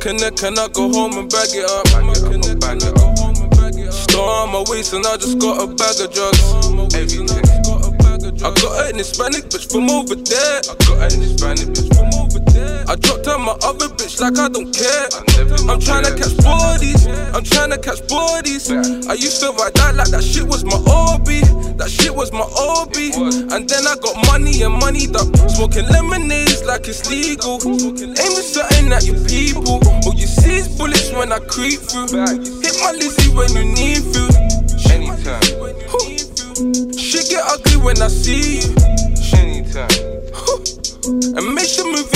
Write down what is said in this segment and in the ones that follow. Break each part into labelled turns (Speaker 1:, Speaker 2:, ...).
Speaker 1: connect, can I go home and bag it up? I'ma connect, go home and bag it up? Store on my waist and I just got a bag of drugs. Everything. I got an Hispanic bitch from over there. I got an Hispanic bitch from over there. I dropped on my other bitch like I don't care. I'm trying to catch bodies. I'm trying to catch bodies. I used to ride that like that shit was my hobby. That shit was my hobby. And then I got money and money up. Smoking lemonades like it's legal. Aim at something at you people. All you see is bullets when I creep through. Hit my Lizzie when you need food.
Speaker 2: Anytime.
Speaker 1: Shit get ugly when I see you.
Speaker 2: Anytime.
Speaker 1: And make sure this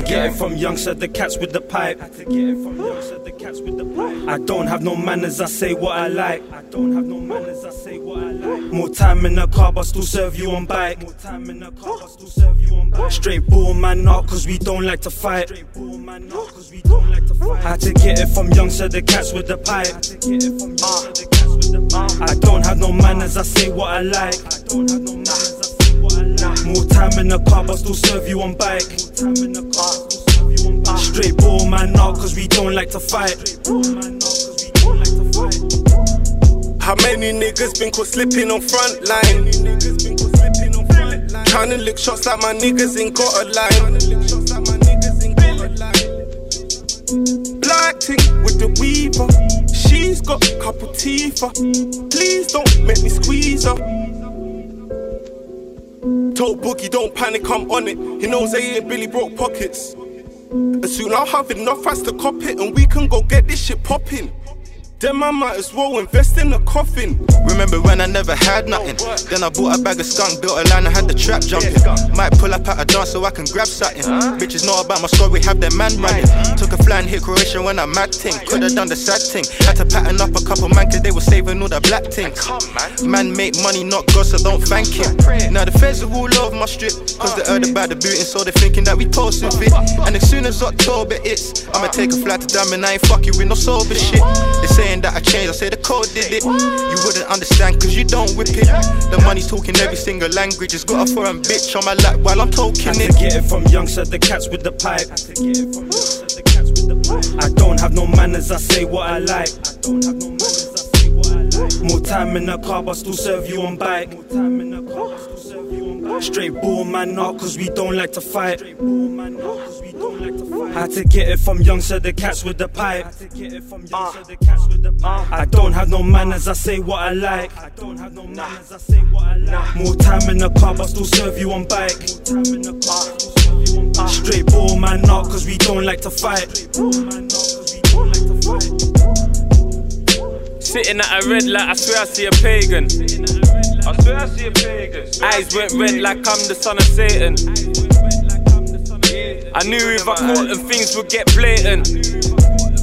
Speaker 1: to.
Speaker 3: Get it from young, said the cats with the pipe. Had to get it from young, said the cats with the pipe. I don't have no manners, I say what I like. I don't have no manners, I say what I like. More time in the car, but still serve you on bike. More time in the car, but still serve you on bike. Straight bull man up, cause we don't like to fight. Straight bull man up, cause we don't like to fight. Had to get it from young, said the cats with the pipe. Had to get it from young, said the cats with the pipe. Uh. I don't have no manners, I say what I like. I don't have no manners, I say what I like. More time in the car, but still serve you on bike. More time in the car, Straight bull man up, cause we don't like to fight.
Speaker 1: How many niggas been caught slipping on front line? Tryna lick shots like my niggas ain't got a line. Tick with the weaver. She's got a couple teeth. Please don't make me squeeze her. Told Boogie, don't panic, I'm on it. He knows they ain't Billy broke pockets. And soon I'll have enough rats to cop it, and we can go get this shit popping. Then I might as well invest in a coffin.
Speaker 4: Remember when I never had nothing? Then I bought a bag of skunk, built a line, I had the trap jumping. Might pull up at a dance so I can grab something. Bitches know about my story, have their man running. Took a fly and hit Croatia when I mad ting. Could've done the sad thing. Had to pattern up a couple man, cause they were saving all the black things. Man make money, not God, so don't thank him. Now the feds are all over my strip, cause they heard about the booting, so they thinking that we posting fit. And as soon as October it's, I'ma take a flight to Diamond, I ain't fucking with no sober shit. They saying I changed, I say the code did it. You wouldn't understand, cause you don't whip it. The money's talking every single language, it's got a foreign bitch on my lap while I'm talking it.
Speaker 3: get it from young, said the cats with the pipe. Had to get it from young, said the cats with the pipe. I don't have no manners, I say what I like. I don't have no manners, More time in the car, but still serve you on bike. More time in the car, but still serve you on bike. Straight bull man up, cause we don't like to fight. Straight bull man up, cause we don't like to fight. Had to get it from young, said the cats with the pipe. Had to get it from young, ah. said the cats with the pipe. Ah. I don't have no manners, I say what I like. I don't have no manners, I say what I like. More time in the car, but still serve you on bike. More time in the car, still serve you on bike. Ah. Straight bull man up, cause we don't like to fight.
Speaker 5: Sitting at a red light, I swear I see a pagan.
Speaker 2: I swear I see a pagan.
Speaker 5: Eyes went red like I'm the son of Satan. I knew if I caught them, things would get blatant.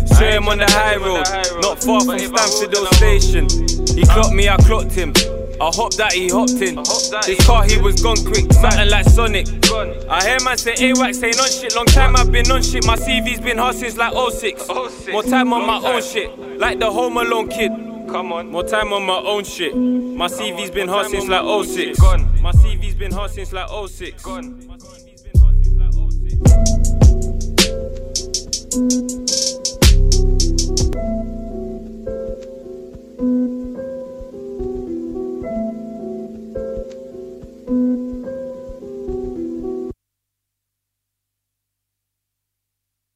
Speaker 5: Say him on the high road, not far from Stamford Hill Station. He clocked me, I clocked him. I hopped that, he hopped in. His car, he was gone quick, something like Sonic. I hear man say AWACS ain't on shit. Long time I've been on shit. My CV's been hard since like 06.
Speaker 2: 06.
Speaker 5: More time on my own shit, like the Home Alone kid.
Speaker 2: Come on.
Speaker 5: More time on my own shit. My CV's oh been hard since like 06.
Speaker 2: Gone.
Speaker 5: My CV's been hard since like 06.
Speaker 2: Gone.